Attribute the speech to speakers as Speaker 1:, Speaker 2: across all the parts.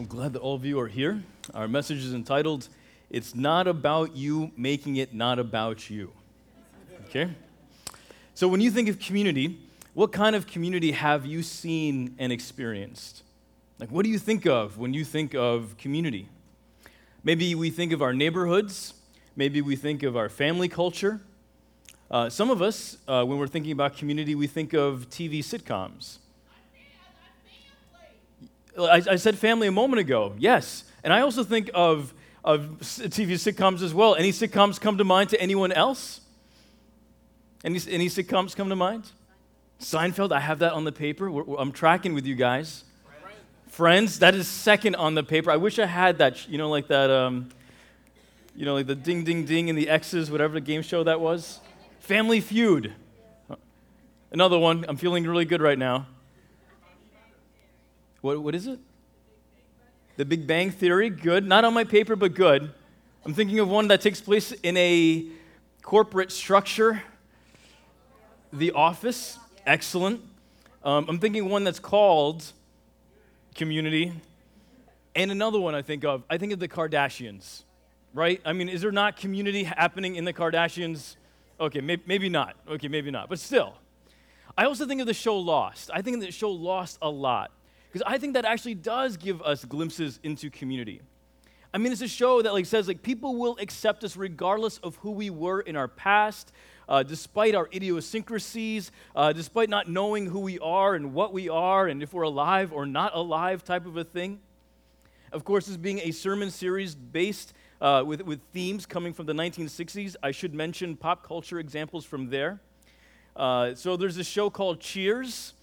Speaker 1: I'm glad that all of you are here. Our message is entitled, It's Not About You Making It Not About You. Okay? So, when you think of community, what kind of community have you seen and experienced? Like, what do you think of when you think of community? Maybe we think of our neighborhoods, maybe we think of our family culture. Uh, some of us, uh, when we're thinking about community, we think of TV sitcoms. I, I said family a moment ago, yes. And I also think of, of TV sitcoms as well. Any sitcoms come to mind to anyone else? Any, any sitcoms come to mind? Seinfeld, I have that on the paper. We're, I'm tracking with you guys. Friends. Friends, that is second on the paper. I wish I had that, you know, like that, um, you know, like the ding, ding, ding and the X's, whatever the game show that was. Family Feud. Another one. I'm feeling really good right now. What, what is it? The Big Bang Theory. Good. Not on my paper, but good. I'm thinking of one that takes place in a corporate structure. The Office. Excellent. Um, I'm thinking one that's called Community. And another one I think of, I think of the Kardashians, right? I mean, is there not community happening in the Kardashians? Okay, maybe, maybe not. Okay, maybe not. But still. I also think of the show Lost. I think of the show Lost a lot. Because I think that actually does give us glimpses into community. I mean, it's a show that like says like people will accept us regardless of who we were in our past, uh, despite our idiosyncrasies, uh, despite not knowing who we are and what we are, and if we're alive or not alive, type of a thing. Of course, this being a sermon series based uh, with, with themes coming from the 1960s, I should mention pop culture examples from there. Uh, so there's a show called Cheers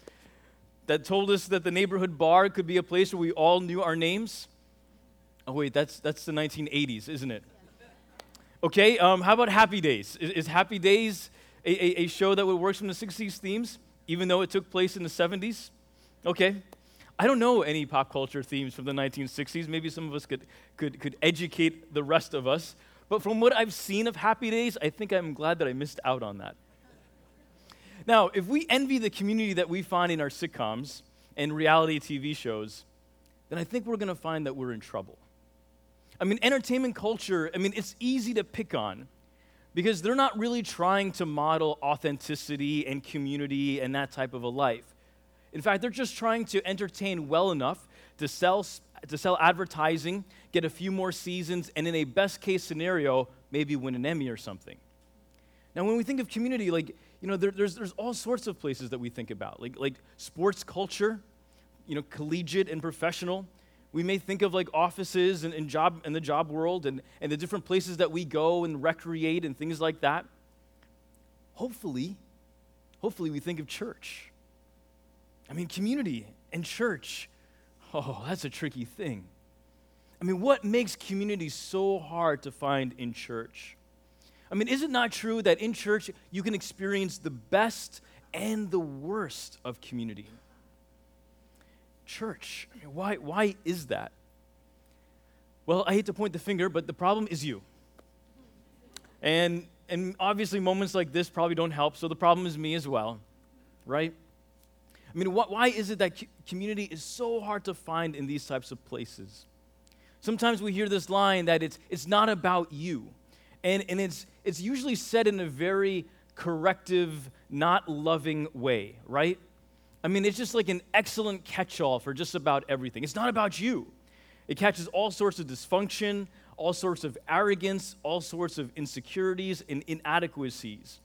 Speaker 1: that told us that the neighborhood bar could be a place where we all knew our names? Oh, wait, that's, that's the 1980s, isn't it? Okay, um, how about Happy Days? Is, is Happy Days a, a, a, show that would work from the 60s themes, even though it took place in the 70s? Okay. I don't know any pop culture themes from the 1960s. Maybe some of us could, could, could educate the rest of us. But from what I've seen of Happy Days, I think I'm glad that I missed out on that. Now, if we envy the community that we find in our sitcoms and reality TV shows, then I think we're going to find that we're in trouble. I mean, entertainment culture, I mean, it's easy to pick on because they're not really trying to model authenticity and community and that type of a life. In fact, they're just trying to entertain well enough to sell, to sell advertising, get a few more seasons, and in a best case scenario, maybe win an Emmy or something. Now, when we think of community, like, you know, there, there's, there's all sorts of places that we think about, like, like sports culture, you know, collegiate and professional. We may think of like offices and, and job in the job world and, and the different places that we go and recreate and things like that. Hopefully, hopefully we think of church. I mean, community and church. Oh, that's a tricky thing. I mean, what makes community so hard to find in church? I mean, is it not true that in church you can experience the best and the worst of community? Church, I mean, why, why is that? Well, I hate to point the finger, but the problem is you. And, and obviously, moments like this probably don't help, so the problem is me as well, right? I mean, wh- why is it that community is so hard to find in these types of places? Sometimes we hear this line that it's, it's not about you. And, and it's, it's usually said in a very corrective, not loving way, right? I mean, it's just like an excellent catch all for just about everything. It's not about you. It catches all sorts of dysfunction, all sorts of arrogance, all sorts of insecurities and inadequacies.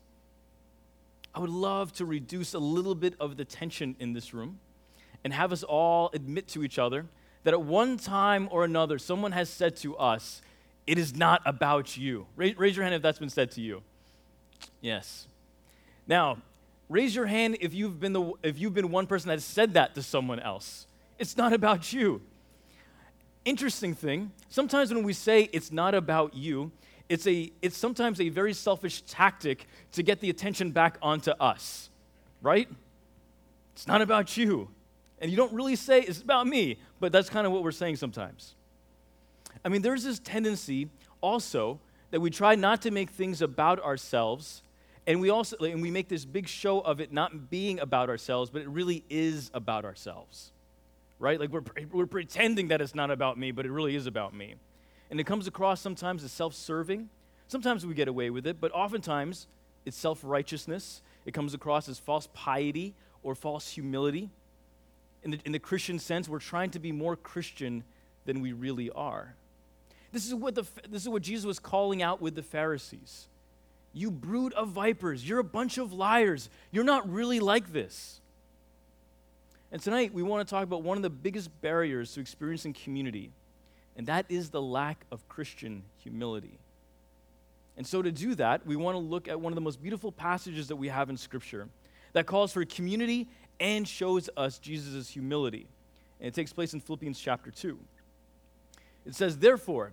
Speaker 1: I would love to reduce a little bit of the tension in this room and have us all admit to each other that at one time or another, someone has said to us, it is not about you. Raise, raise, your hand if that's been said to you. Yes. Now, raise your hand if you've been the if you've been one person that has said that to someone else. It's not about you. Interesting thing, sometimes when we say it's not about you, it's a it's sometimes a very selfish tactic to get the attention back onto us. Right? It's not about you. And you don't really say it's about me, but that's kind of what we're saying sometimes. I mean, there's this tendency also that we try not to make things about ourselves, and we also and we make this big show of it not being about ourselves, but it really is about ourselves. right? Like we're, we're pretending that it's not about me, but it really is about me. And it comes across sometimes as self serving. Sometimes we get away with it, but oftentimes it's self righteousness. It comes across as false piety or false humility. In the, in the Christian sense, we're trying to be more Christian than we really are. This is, what the, this is what Jesus was calling out with the Pharisees. You brood of vipers, you're a bunch of liars. You're not really like this. And tonight, we want to talk about one of the biggest barriers to experiencing community, and that is the lack of Christian humility. And so, to do that, we want to look at one of the most beautiful passages that we have in Scripture that calls for community and shows us Jesus' humility. And it takes place in Philippians chapter 2. It says, Therefore,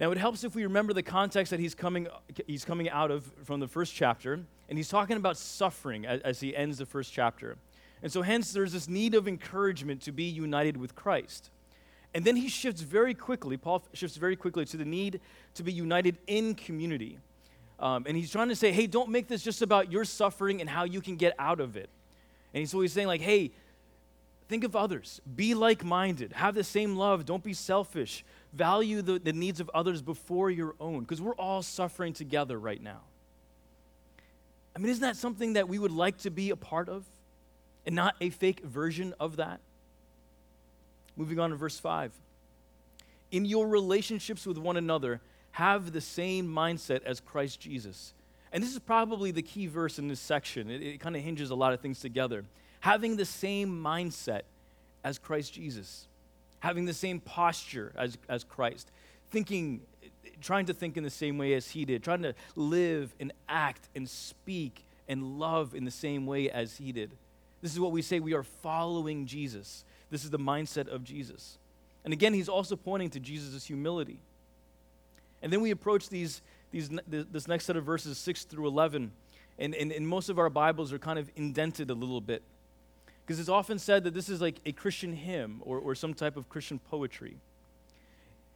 Speaker 1: Now, it helps if we remember the context that he's coming, he's coming out of from the first chapter, and he's talking about suffering as, as he ends the first chapter. And so, hence, there's this need of encouragement to be united with Christ. And then he shifts very quickly, Paul shifts very quickly to the need to be united in community. Um, and he's trying to say, hey, don't make this just about your suffering and how you can get out of it. And he's saying, like, hey, think of others, be like minded, have the same love, don't be selfish, value the, the needs of others before your own, because we're all suffering together right now. I mean, isn't that something that we would like to be a part of and not a fake version of that? Moving on to verse 5. In your relationships with one another, have the same mindset as Christ Jesus. And this is probably the key verse in this section. It, it kind of hinges a lot of things together. Having the same mindset as Christ Jesus, having the same posture as, as Christ, thinking, trying to think in the same way as he did, trying to live and act and speak and love in the same way as he did. This is what we say we are following Jesus. This is the mindset of Jesus. And again, he's also pointing to Jesus' humility. And then we approach these, these, this next set of verses, 6 through 11. And, and, and most of our Bibles are kind of indented a little bit. Because it's often said that this is like a Christian hymn or, or some type of Christian poetry.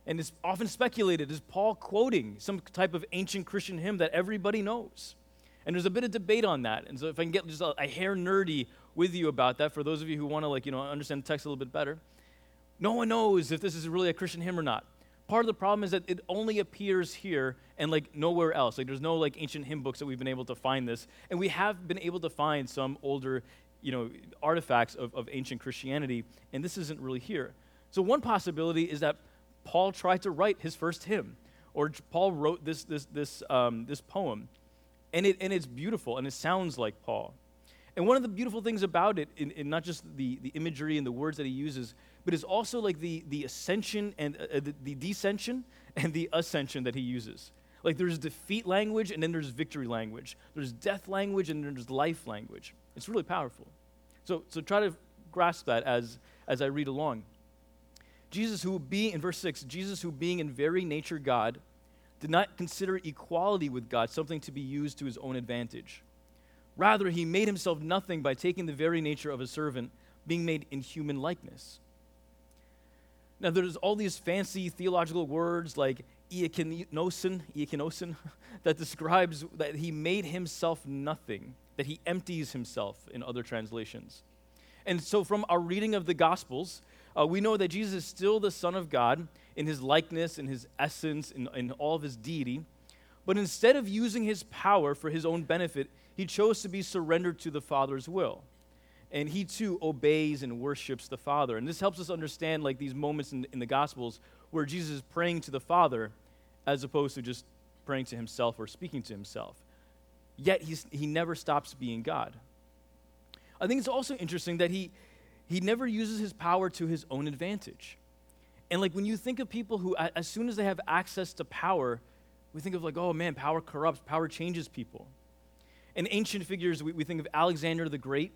Speaker 1: And it's often speculated is Paul quoting some type of ancient Christian hymn that everybody knows? And there's a bit of debate on that. And so if I can get just a, a hair nerdy with you about that, for those of you who want to like, you know, understand the text a little bit better, no one knows if this is really a Christian hymn or not part of the problem is that it only appears here and like nowhere else. Like there's no like ancient hymn books that we've been able to find this. And we have been able to find some older, you know, artifacts of, of ancient Christianity, and this isn't really here. So one possibility is that Paul tried to write his first hymn, or Paul wrote this this this um, this poem, and it and it's beautiful and it sounds like Paul. And one of the beautiful things about it, in, in not just the, the imagery and the words that he uses, but it's also like the, the ascension and uh, uh, the, the descension and the ascension that he uses. Like there's defeat language and then there's victory language. There's death language and then there's life language. It's really powerful. So, so try to grasp that as, as I read along. Jesus, who being, in verse 6, Jesus, who being in very nature God, did not consider equality with God something to be used to his own advantage. Rather, he made himself nothing by taking the very nature of a servant, being made in human likeness now, there's all these fancy theological words like ekenosen, ekenosen, that describes that he made himself nothing, that he empties himself in other translations. And so, from our reading of the Gospels, uh, we know that Jesus is still the Son of God in his likeness, in his essence, in, in all of his deity. But instead of using his power for his own benefit, he chose to be surrendered to the Father's will and he too obeys and worships the Father. And this helps us understand like these moments in, in the Gospels where Jesus is praying to the Father as opposed to just praying to himself or speaking to himself. Yet he's, he never stops being God. I think it's also interesting that he, he never uses his power to his own advantage. And like when you think of people who, as soon as they have access to power, we think of like, oh man, power corrupts, power changes people. In ancient figures, we, we think of Alexander the Great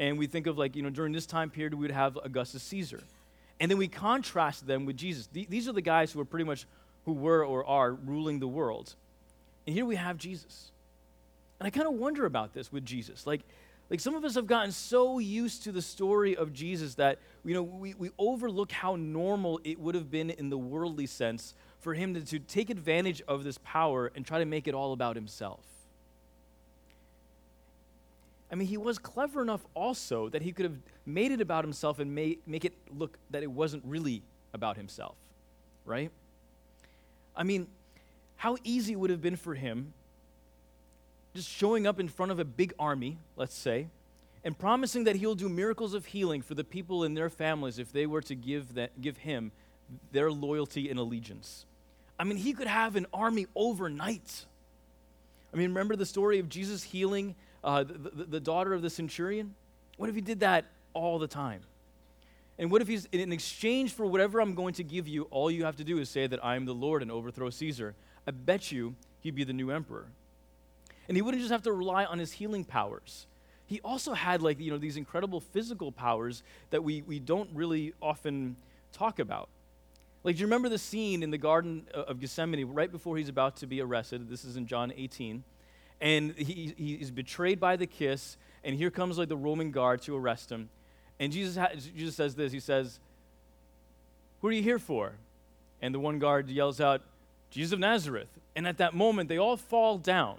Speaker 1: And we think of like, you know, during this time period, we would have Augustus Caesar. And then we contrast them with Jesus. These are the guys who are pretty much, who were or are ruling the world. And here we have Jesus. And I kind of wonder about this with Jesus. Like, like some of us have gotten so used to the story of Jesus that you know we, we overlook how normal it would have been in the worldly sense for him to, to take advantage of this power and try to make it all about himself. I mean, he was clever enough also that he could have made it about himself and make, make it look that it wasn't really about himself, right? I mean, how easy it would have been for him just showing up in front of a big army, let's say, and promising that he'll do miracles of healing for the people and their families if they were to give, that, give him their loyalty and allegiance. I mean, he could have an army overnight. I mean, remember the story of Jesus healing uh, the, the, daughter of the centurion? What if he did that all the time? And what if he's, in exchange for whatever I'm going to give you, all you have to do is say that I am the Lord and overthrow Caesar? I bet you he'd be the new emperor. And he wouldn't just have to rely on his healing powers. He also had like, you know, these incredible physical powers that we, we don't really often talk about. Like, do you remember the scene in the Garden of Gethsemane right before he's about to be arrested? This is in John 18. And he, he's betrayed by the kiss, and here comes like the Roman guard to arrest him. And Jesus, ha- Jesus says this He says, Who are you here for? And the one guard yells out, Jesus of Nazareth. And at that moment, they all fall down.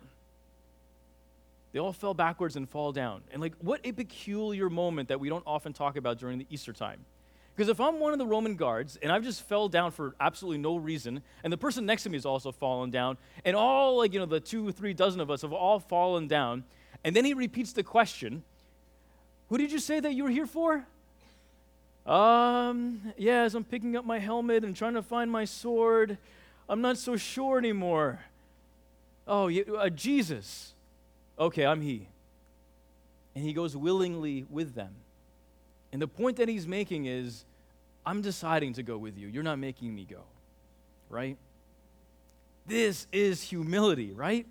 Speaker 1: They all fell backwards and fall down. And like, what a peculiar moment that we don't often talk about during the Easter time. Because if I'm one of the Roman guards and I've just fell down for absolutely no reason, and the person next to me has also fallen down, and all like, you know, the two, three dozen of us have all fallen down, and then he repeats the question, Who did you say that you were here for? Um, yes, I'm picking up my helmet and trying to find my sword. I'm not so sure anymore. Oh, uh, Jesus. Okay, I'm he. And he goes willingly with them. And the point that he's making is I'm deciding to go with you. You're not making me go. Right? This is humility, right?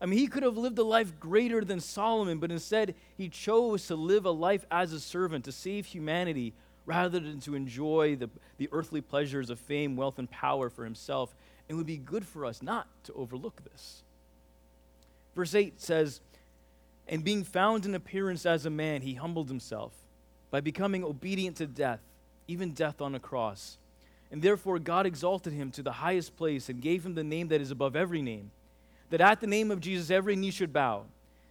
Speaker 1: I mean, he could have lived a life greater than Solomon, but instead he chose to live a life as a servant to save humanity rather than to enjoy the, the earthly pleasures of fame, wealth, and power for himself. And it would be good for us not to overlook this. Verse 8 says, And being found in appearance as a man, he humbled himself by becoming obedient to death, even death on a cross. And therefore, God exalted him to the highest place and gave him the name that is above every name, that at the name of Jesus every knee should bow,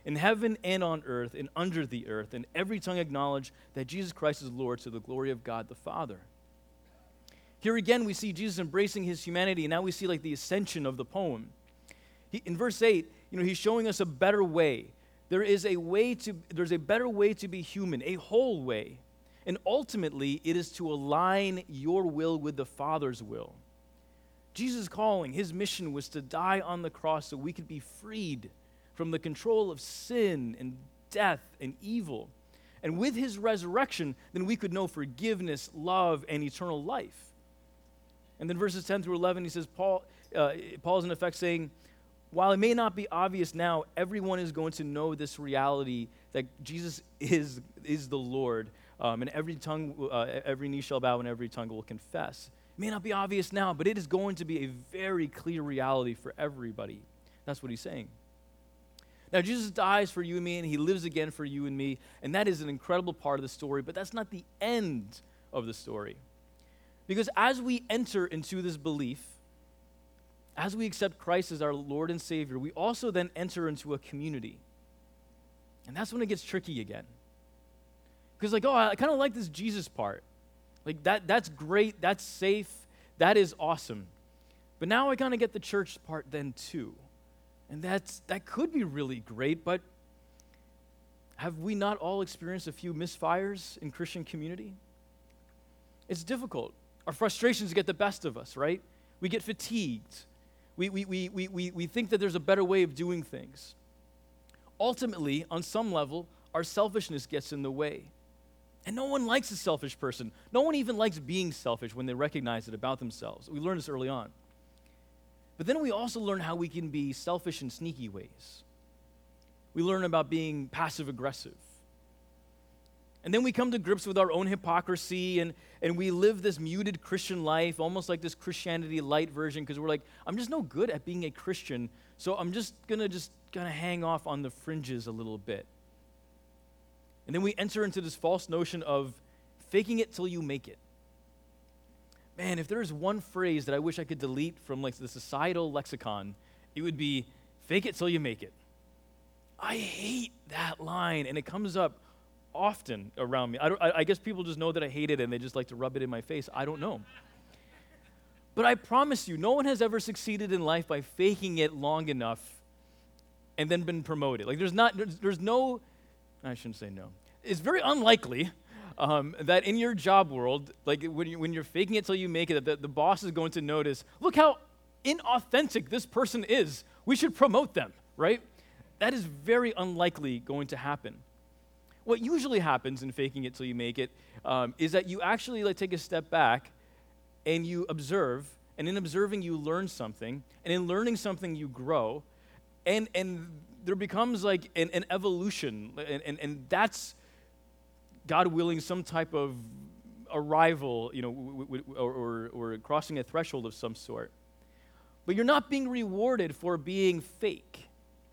Speaker 1: in heaven and on earth and under the earth, and every tongue acknowledge that Jesus Christ is Lord to the glory of God the Father. Here again, we see Jesus embracing his humanity, and now we see like the ascension of the poem. He, in verse 8, you know, he's showing us a better way. There is a way to, there's a better way to be human, a whole way. And ultimately, it is to align your will with the Father's will. Jesus' calling, his mission was to die on the cross so we could be freed from the control of sin and death and evil. And with his resurrection, then we could know forgiveness, love, and eternal life. And then verses 10 through 11, he says, Paul, uh, Paul's in effect saying, while it may not be obvious now, everyone is going to know this reality that Jesus is, is the Lord, um, and every tongue, uh, every knee shall bow, and every tongue will confess. It may not be obvious now, but it is going to be a very clear reality for everybody. That's what he's saying. Now, Jesus dies for you and me, and he lives again for you and me, and that is an incredible part of the story, but that's not the end of the story. Because as we enter into this belief, as we accept Christ as our Lord and Savior, we also then enter into a community. And that's when it gets tricky again. Because, like, oh, I kind of like this Jesus part. Like, that, that's great, that's safe, that is awesome. But now I kind of get the church part then too. And that's, that could be really great, but have we not all experienced a few misfires in Christian community? It's difficult. Our frustrations get the best of us, right? We get fatigued. We, we, we, we, we, we think that there's a better way of doing things. Ultimately, on some level, our selfishness gets in the way. And no one likes a selfish person. No one even likes being selfish when they recognize it about themselves. We learned this early on. But then we also learn how we can be selfish in sneaky ways. We learn about being passive aggressive. And then we come to grips with our own hypocrisy and, and we live this muted Christian life, almost like this Christianity light version, because we're like, I'm just no good at being a Christian, so I'm just gonna just gonna hang off on the fringes a little bit. And then we enter into this false notion of faking it till you make it. Man, if there's one phrase that I wish I could delete from like the societal lexicon, it would be fake it till you make it. I hate that line, and it comes up often around me. I, I, I, guess people just know that I hate it and they just like to rub it in my face. I don't know. But I promise you, no one has ever succeeded in life by faking it long enough and then been promoted. Like, there's not, there's, there's no, I shouldn't say no. It's very unlikely um, that in your job world, like when, you, when you're faking it till you make it, that the, the boss is going to notice, look how inauthentic this person is. We should promote them, right? That is very unlikely going to happen what usually happens in faking it till you make it um, is that you actually like take a step back and you observe and in observing you learn something and in learning something you grow and and there becomes like an, an evolution and, and, and that's god willing some type of arrival you know w- w- or, or, or crossing a threshold of some sort. But you're not being rewarded for being fake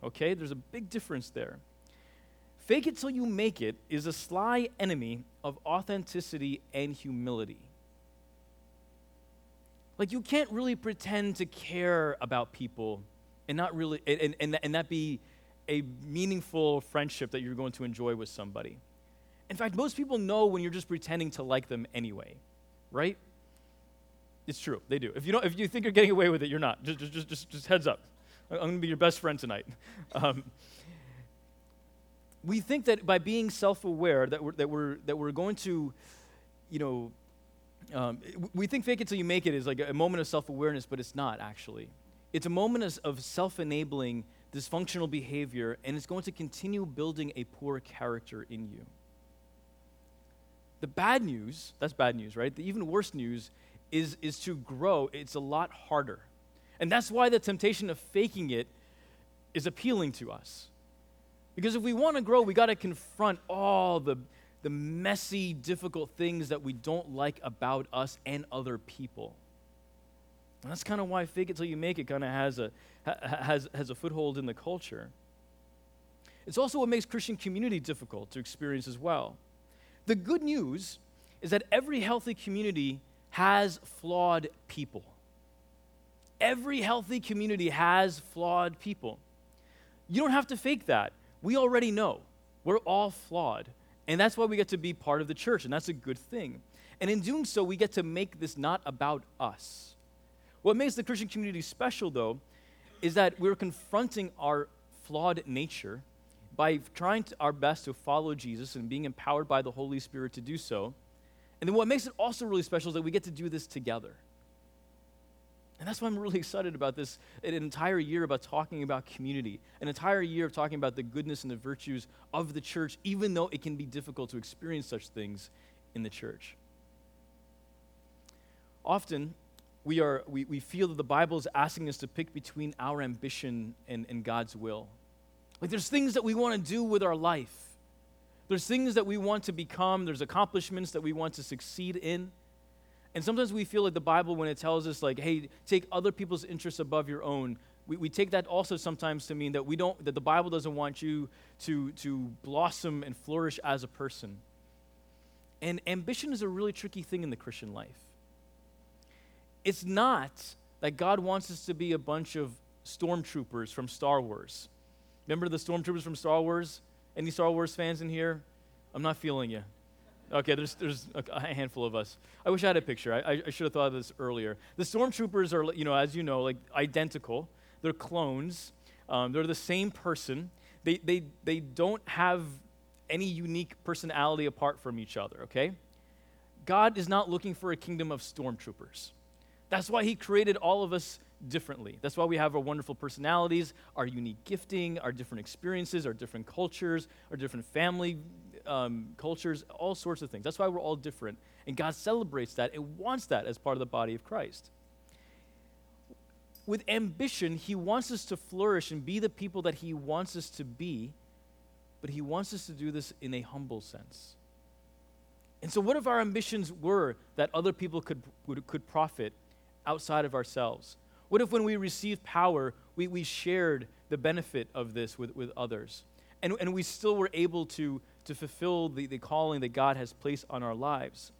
Speaker 1: okay? There's a big difference there Fake it till you make it is a sly enemy of authenticity and humility. Like, you can't really pretend to care about people and not really, and, and, and that be a meaningful friendship that you're going to enjoy with somebody. In fact, most people know when you're just pretending to like them anyway, right? It's true, they do. If you, don't, if you think you're getting away with it, you're not. Just, just, just, just heads up. I'm going to be your best friend tonight. Um, we think that by being self-aware that we're, that we're, that we're going to, you know, um, we think fake it till you make it is like a moment of self-awareness, but it's not actually. It's a moment of self-enabling dysfunctional behavior, and it's going to continue building a poor character in you. The bad news, that's bad news, right? The even worse news is, is to grow, it's a lot harder. And that's why the temptation of faking it is appealing to us. Because if we want to grow, we got to confront all the, the messy, difficult things that we don't like about us and other people. And that's kind of why fake it till you make it kind of has a, has, has a foothold in the culture. It's also what makes Christian community difficult to experience as well. The good news is that every healthy community has flawed people. Every healthy community has flawed people. You don't have to fake that we already know we're all flawed. And that's why we get to be part of the church, and that's a good thing. And in doing so, we get to make this not about us. What makes the Christian community special, though, is that we're confronting our flawed nature by trying to, our best to follow Jesus and being empowered by the Holy Spirit to do so. And then what makes it also really special is that we get to do this together. And that's why I'm really excited about this an entire year about talking about community, an entire year of talking about the goodness and the virtues of the church, even though it can be difficult to experience such things in the church. Often, we, are, we, we feel that the Bible is asking us to pick between our ambition and, and God's will. Like, there's things that we want to do with our life, there's things that we want to become, there's accomplishments that we want to succeed in. And sometimes we feel like the Bible, when it tells us, like, hey, take other people's interests above your own, we, we take that also sometimes to mean that we don't, that the Bible doesn't want you to, to blossom and flourish as a person. And ambition is a really tricky thing in the Christian life. It's not that God wants us to be a bunch of stormtroopers from Star Wars. Remember the stormtroopers from Star Wars? Any Star Wars fans in here? I'm not feeling you. Okay, there's, there's a handful of us. I wish I had a picture. I, I should have thought of this earlier. The stormtroopers are, you know, as you know, like identical. They're clones. Um, they're the same person. They, they, they don't have any unique personality apart from each other, okay? God is not looking for a kingdom of stormtroopers. That's why He created all of us differently. That's why we have our wonderful personalities, our unique gifting, our different experiences, our different cultures, our different family um, cultures, all sorts of things. That's why we're all different. And God celebrates that and wants that as part of the body of Christ. With ambition, He wants us to flourish and be the people that He wants us to be, but He wants us to do this in a humble sense. And so, what if our ambitions were that other people could, could profit outside of ourselves? What if, when we received power, we, we shared the benefit of this with, with others? And, and we still were able to, to fulfill the, the calling that God has placed on our lives.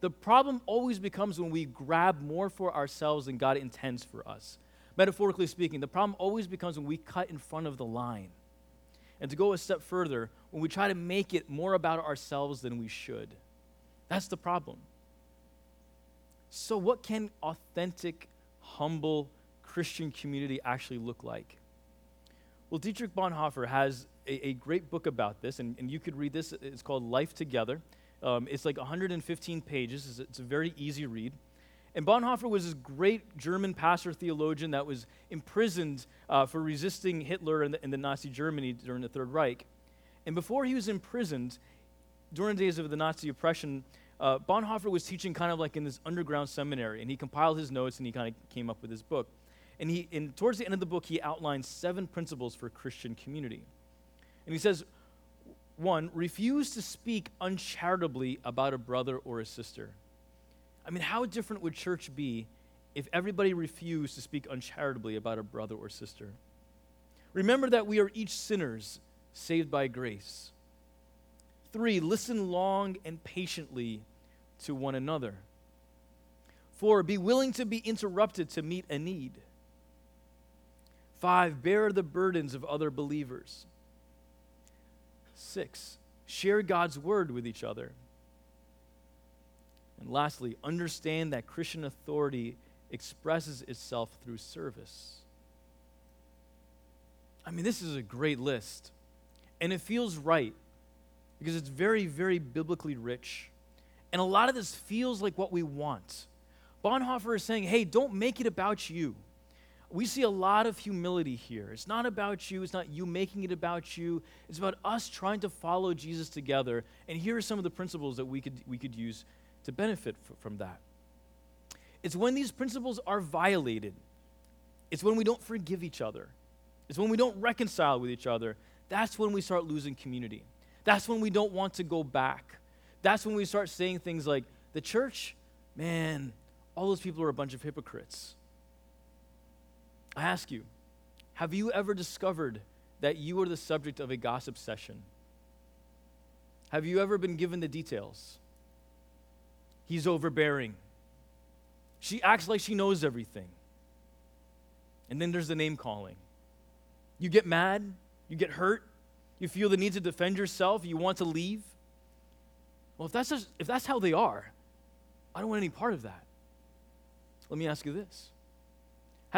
Speaker 1: The problem always becomes when we grab more for ourselves than God intends for us. Metaphorically speaking, the problem always becomes when we cut in front of the line. And to go a step further, when we try to make it more about ourselves than we should. That's the problem. So, what can authentic, humble Christian community actually look like? Well, Dietrich Bonhoeffer has a, a great book about this, and, and you could read this. It's called Life Together. Um, it's like 115 pages. It's, it's a very easy read. And Bonhoeffer was this great German pastor theologian that was imprisoned uh, for resisting Hitler and the, the, Nazi Germany during the Third Reich. And before he was imprisoned, during the days of the Nazi oppression, uh, Bonhoeffer was teaching kind of like in this underground seminary, and he compiled his notes and he kind of came up with his book. And he, and towards the end of the book, he outlines seven principles for Christian community. And he says, one, refuse to speak uncharitably about a brother or a sister. I mean, how different would church be if everybody refused to speak uncharitably about a brother or sister? Remember that we are each sinners saved by grace. Three, listen long and patiently to one another. Four, be willing to be interrupted to meet a need. Five, bear the burdens of other believers. Six, share God's word with each other. And lastly, understand that Christian authority expresses itself through service. I mean, this is a great list. And it feels right because it's very, very biblically rich. And a lot of this feels like what we want. Bonhoeffer is saying, hey, don't make it about you we see a lot of humility here. It's not about you, it's not you making it about you. It's about us trying to follow Jesus together. And here are some of the principles that we could, we could use to benefit f- from that. It's when these principles are violated, it's when we don't forgive each other, it's when we don't reconcile with each other. That's when we start losing community. That's when we don't want to go back. That's when we start saying things like, the church, man, all those people are a bunch of hypocrites. I ask you, have you ever discovered that you are the subject of a gossip session? Have you ever been given the details? He's overbearing. She acts like she knows everything. And then there's the name calling. You get mad, you get hurt, you feel the need to defend yourself, you want to leave. Well, if that's, just, if that's how they are, I don't want any part of that. Let me ask you this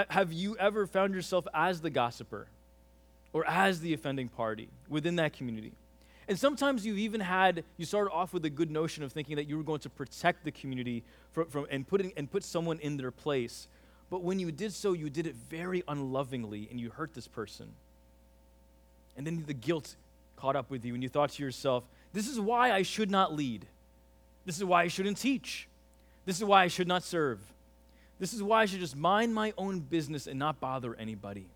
Speaker 1: have you ever found yourself as the gossiper or as the offending party within that community? And sometimes you've even had, you started off with a good notion of thinking that you were going to protect the community from, from, and, put in, and put someone in their place. But when you did so, you did it very unlovingly and you hurt this person. And then the guilt caught up with you and you thought to yourself, this is why I should not lead. This is why I shouldn't teach. This is why I should not serve. This is why I should just mind my own business and not bother anybody.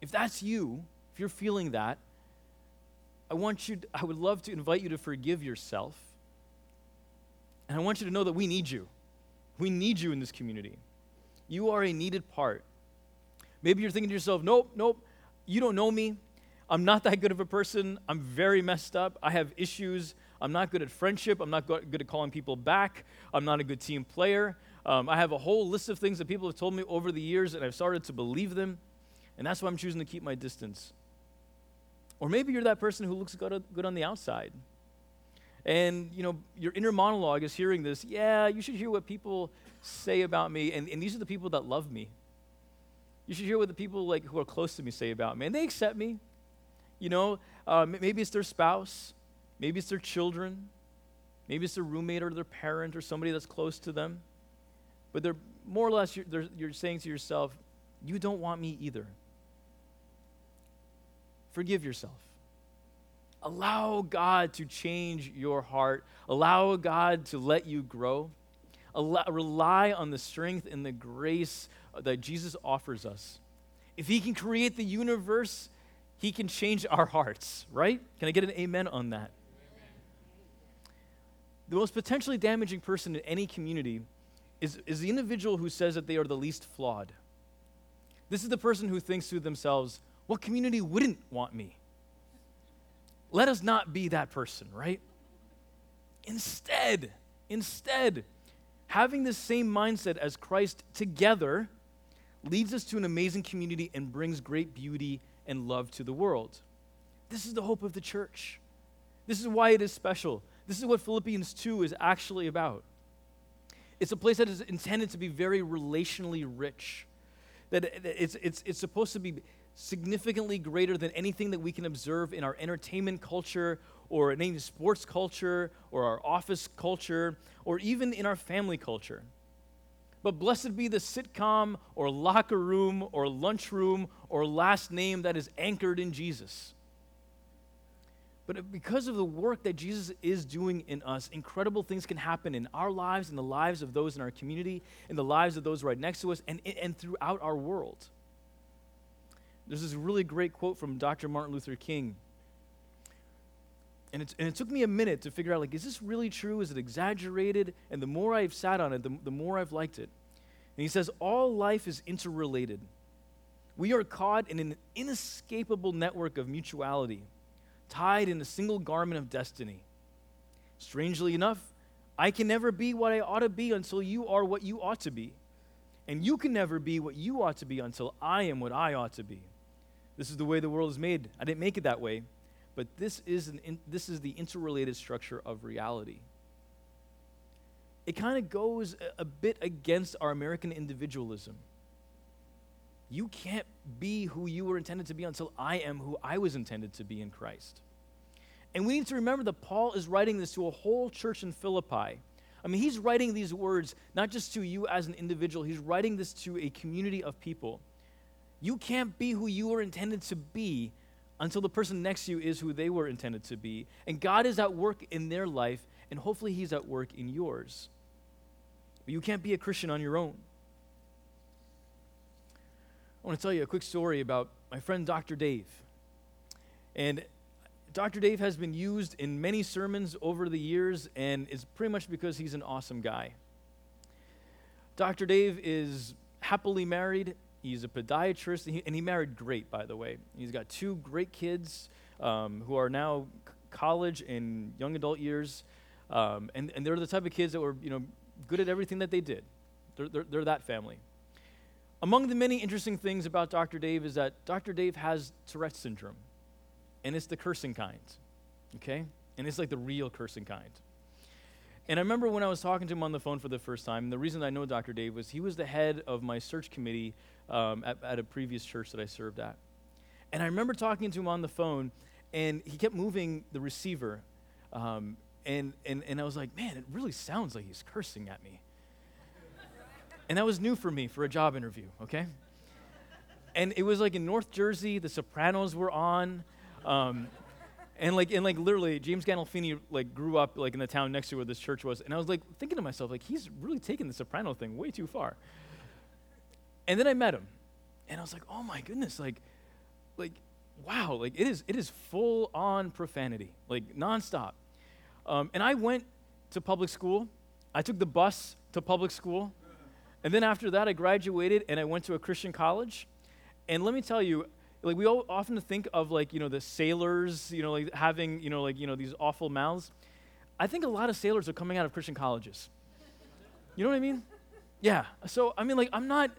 Speaker 1: If that's you, if you're feeling that, I want you, to, I would love to invite you to forgive yourself. And I want you to know that we need you. We need you in this community. You are a needed part. Maybe you're thinking to yourself, nope, nope, you don't know me. I'm not that good of a person. I'm very messed up. I have issues. I'm not good at friendship. I'm not good at calling people back. I'm not a good team player. Um, I have a whole list of things that people have told me over the years, and I've started to believe them, and that's why I'm choosing to keep my distance. Or maybe you're that person who looks good, on the outside. And, you know, your inner monologue is hearing this, yeah, you should hear what people say about me, and, and these are the people that love me. You should hear what the people like who are close to me say about me, and they accept me. You know, uh, maybe it's their spouse, maybe it's their children, maybe it's their roommate or their parent or somebody that's close to them. But they're more or less, you're, you're saying to yourself, you don't want me either. Forgive yourself. Allow God to change your heart. Allow God to let you grow. Allow, rely on the strength and the grace that Jesus offers us. If He can create the universe, He can change our hearts, right? Can I get an amen on that? the most potentially damaging person in any community is, is the individual who says that they are the least flawed. This is the person who thinks to themselves, what community wouldn't want me? Let us not be that person, right? Instead, instead, having the same mindset as Christ together leads us to an amazing community and brings great beauty and love to the world. This is the hope of the church. This is why it is special. This is what Philippians 2 is actually about. It's a place that is intended to be very relationally rich. That it's, it's, it's supposed to be significantly greater than anything that we can observe in our entertainment culture or in any sports culture or our office culture or even in our family culture. But blessed be the sitcom or locker room or lunchroom or last name that is anchored in Jesus. But because of the work that Jesus is doing in us, incredible things can happen in our lives, in the lives of those in our community, in the lives of those right next to us, and, and throughout our world. There's this really great quote from Dr. Martin Luther King. And, and it took me a minute to figure out, like, is this really true? Is it exaggerated? And the more I've sat on it, the, the more I've liked it. And he says, all life is interrelated. We are caught in an inescapable network of mutuality tied in a single garment of destiny. Strangely enough, I can never be what I ought to be until you are what you ought to be. And you can never be what you ought to be until I am what I ought to be. This is the way the world is made. I didn't make it that way, but this is, an in, this is the interrelated structure of reality. It kind of goes a, a bit against our American individualism. You can't be who you were intended to be until I am who I was intended to be in Christ. And we need to remember that Paul is writing this to a whole church in Philippi. I mean, he's writing these words not just to you as an individual, he's writing this to a community of people. You can't be who you were intended to be until the person next to you is who they were intended to be. And God is at work in their life, and hopefully, He's at work in yours. But you can't be a Christian on your own. I want to tell you a quick story about my friend Dr. Dave. And Dr. Dave has been used in many sermons over the years, and it's pretty much because he's an awesome guy. Dr. Dave is happily married. He's a podiatrist, and he, and he married great, by the way. He's got two great kids um, who are now college and young adult years, um, and, and they're the type of kids that were, you know, good at everything that they did. They're, they're, they're that family. Among the many interesting things about Dr. Dave is that Dr. Dave has Tourette's syndrome, and it's the cursing kind, okay? And it's like the real cursing kind. And I remember when I was talking to him on the phone for the first time, the reason I know Dr. Dave was he was the head of my search committee um, at, at a previous church that I served at. And I remember talking to him on the phone, and he kept moving the receiver. Um, and, and, and I was like, man, it really sounds like he's cursing at me. And that was new for me for a job interview, okay? And it was like in North Jersey, the Sopranos were on. Um, and like and like literally James Gandolfini like grew up like in the town next to where this church was. And I was like thinking to myself, like, he's really taking the soprano thing way too far. And then I met him. And I was like, oh my goodness, like, like, wow, like it is it is full on profanity, like nonstop. Um, and I went to public school. I took the bus to public school. And then after that, I graduated and I went to a Christian college. And let me tell you, like we all often think of like you know the sailors, you know, like having you know like you know these awful mouths. I think a lot of sailors are coming out of Christian colleges. You know what I mean? Yeah. So I mean, like I'm not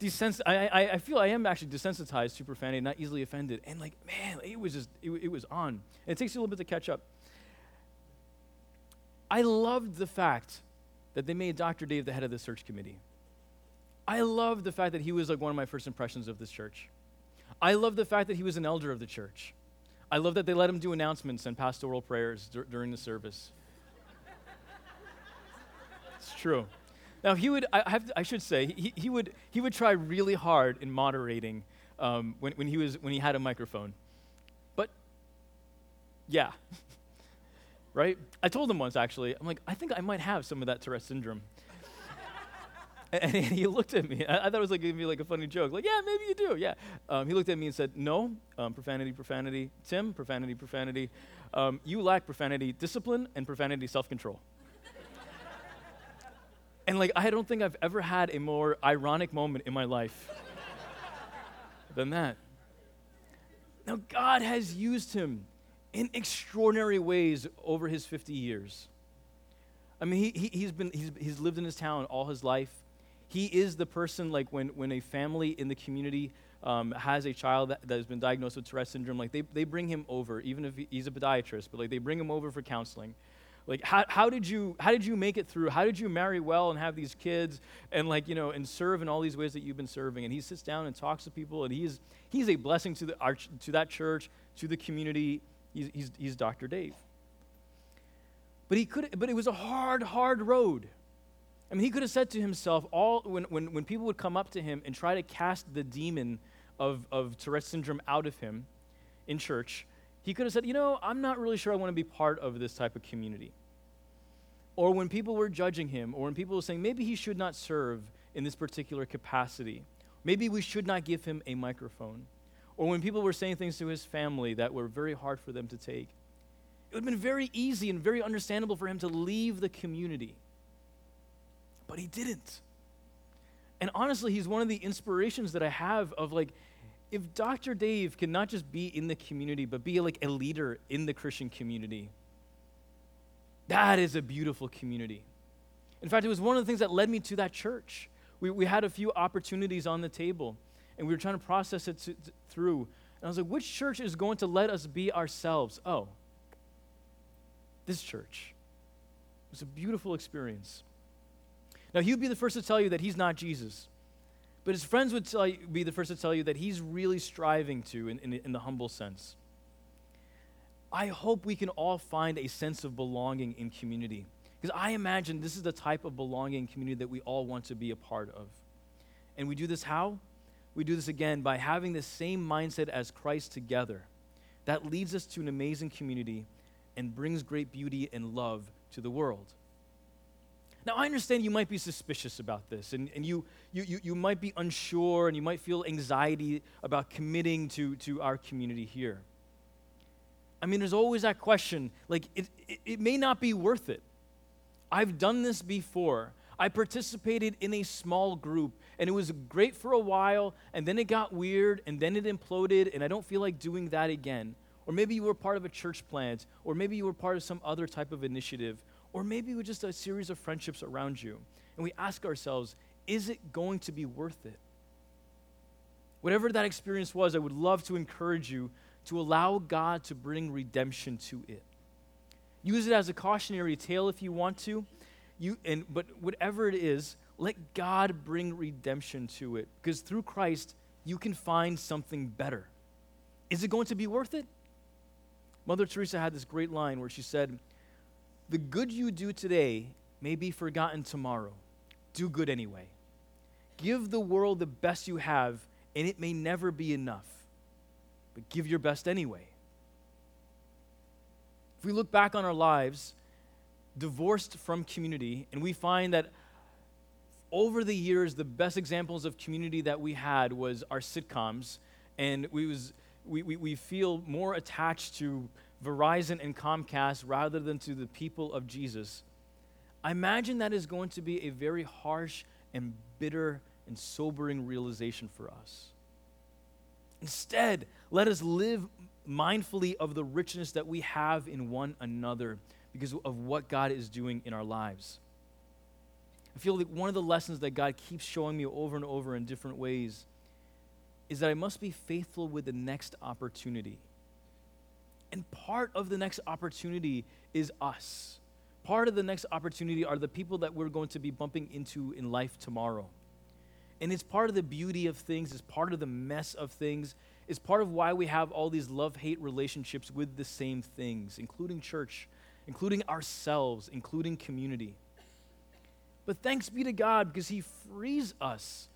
Speaker 1: desens- I, I, I feel I am actually desensitized to profanity, not easily offended. And like, man, it was just it, it was on. And it takes you a little bit to catch up. I loved the fact that they made Dr. Dave the head of the search committee. I love the fact that he was like one of my first impressions of this church. I love the fact that he was an elder of the church. I love that they let him do announcements and pastoral prayers dur- during the service. it's true. Now he would, I, have I should say, he, he, would, he would try really hard in moderating um, when, when, he was, when he had a microphone. But yeah, right? I told him once actually, I'm like, I think I might have some of that Tourette syndrome. And, he looked at me. I, I, thought it was like giving me like a funny joke. Like, yeah, maybe you do. Yeah. Um, he looked at me and said, no, um, profanity, profanity. Tim, profanity, profanity. Um, you lack profanity discipline and profanity self control. and like, I don't think I've ever had a more ironic moment in my life than that. Now, God has used him in extraordinary ways over his 50 years. I mean, he, he, has been, he's, he's lived in his town all his life. He is the person, like, when, when a family in the community um, has a child that, that, has been diagnosed with Tourette syndrome, like, they, they bring him over, even if he's a podiatrist, but, like, they bring him over for counseling. Like, how, how, did you, how did you make it through? How did you marry well and have these kids and, like, you know, and serve in all these ways that you've been serving? And he sits down and talks to people, and he's, he's a blessing to, the, our, to that church, to the community. He's, he's, he's Dr. Dave. But, he could, but it was a hard, hard road. I mean, he could have said to himself, all, when, when, when people would come up to him and try to cast the demon of, of Tourette syndrome out of him in church, he could have said, You know, I'm not really sure I want to be part of this type of community. Or when people were judging him, or when people were saying, maybe he should not serve in this particular capacity, maybe we should not give him a microphone. Or when people were saying things to his family that were very hard for them to take, it would have been very easy and very understandable for him to leave the community. But he didn't. And honestly, he's one of the inspirations that I have of like, if Dr. Dave can not just be in the community, but be like a leader in the Christian community, that is a beautiful community. In fact, it was one of the things that led me to that church. We, we had a few opportunities on the table, and we were trying to process it to, to, through. And I was like, which church is going to let us be ourselves? Oh, this church. It was a beautiful experience. Now, he would be the first to tell you that he's not Jesus. But his friends would you, be the first to tell you that he's really striving to, in, in, in the humble sense. I hope we can all find a sense of belonging in community. Because I imagine this is the type of belonging community that we all want to be a part of. And we do this how? We do this again by having the same mindset as Christ together. That leads us to an amazing community and brings great beauty and love to the world. Now, I understand you might be suspicious about this, and, and you, you, you, you might be unsure, and you might feel anxiety about committing to, to our community here. I mean, there's always that question like, it, it, it may not be worth it. I've done this before. I participated in a small group, and it was great for a while, and then it got weird, and then it imploded, and I don't feel like doing that again. Or maybe you were part of a church plant, or maybe you were part of some other type of initiative, or maybe it was just a series of friendships around you. And we ask ourselves, is it going to be worth it? Whatever that experience was, I would love to encourage you to allow God to bring redemption to it. Use it as a cautionary tale if you want to. You, and, but whatever it is, let God bring redemption to it. Because through Christ, you can find something better. Is it going to be worth it? Mother Teresa had this great line where she said, The good you do today may be forgotten tomorrow. Do good anyway. Give the world the best you have, and it may never be enough. But give your best anyway. If we look back on our lives, divorced from community, and we find that over the years, the best examples of community that we had was our sitcoms, and we was we, we, we feel more attached to Verizon and Comcast rather than to the people of Jesus. I imagine that is going to be a very harsh and bitter and sobering realization for us. Instead, let us live mindfully of the richness that we have in one another because of what God is doing in our lives. I feel like one of the lessons that God keeps showing me over and over in different ways is that I must be faithful with the next opportunity. And part of the next opportunity is us. Part of the next opportunity are the people that we're going to be bumping into in life tomorrow. And it's part of the beauty of things, it's part of the mess of things, it's part of why we have all these love hate relationships with the same things, including church, including ourselves, including community. But thanks be to God because He frees us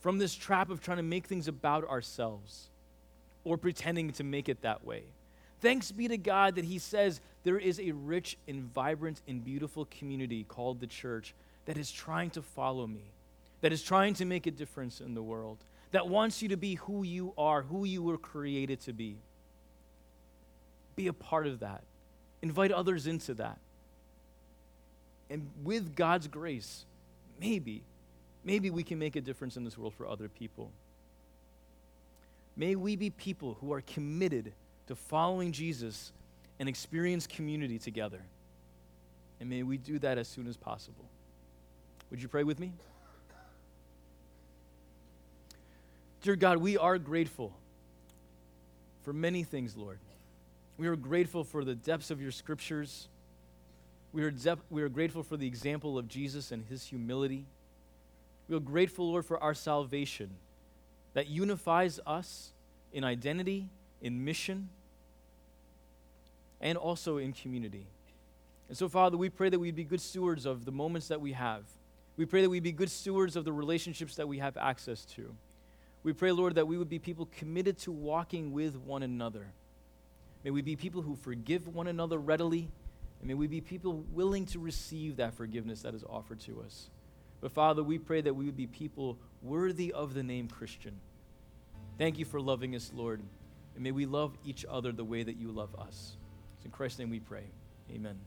Speaker 1: from this trap of trying to make things about ourselves or pretending to make it that way. Thanks be to God that He says there is a rich and vibrant and beautiful community called the church that is trying to follow me, that is trying to make a difference in the world, that wants you to be who you are, who you were created to be. Be a part of that. Invite others into that. And with God's grace, maybe, maybe we can make a difference in this world for other people. May we be people who are committed to following Jesus and experience community together. And may we do that as soon as possible. Would you pray with me? Dear God, we are grateful for many things, Lord. We are grateful for the depths of your scriptures. We are, we are grateful for the example of Jesus and his humility. We are grateful, Lord, for our salvation that unifies us in identity, in mission, and also in community. And so, Father, we pray that we'd be good stewards of the moments that we have. We pray that we'd be good stewards of the relationships that we have access to. We pray, Lord, that we would be people committed to walking with one another. May we be people who forgive one another readily, and may we be people willing to receive that forgiveness that is offered to us. But Father, we pray that we would be people worthy of the name Christian. Thank you for loving us, Lord. And may we love each other the way that you love us. It's in Christ's name we pray. Amen.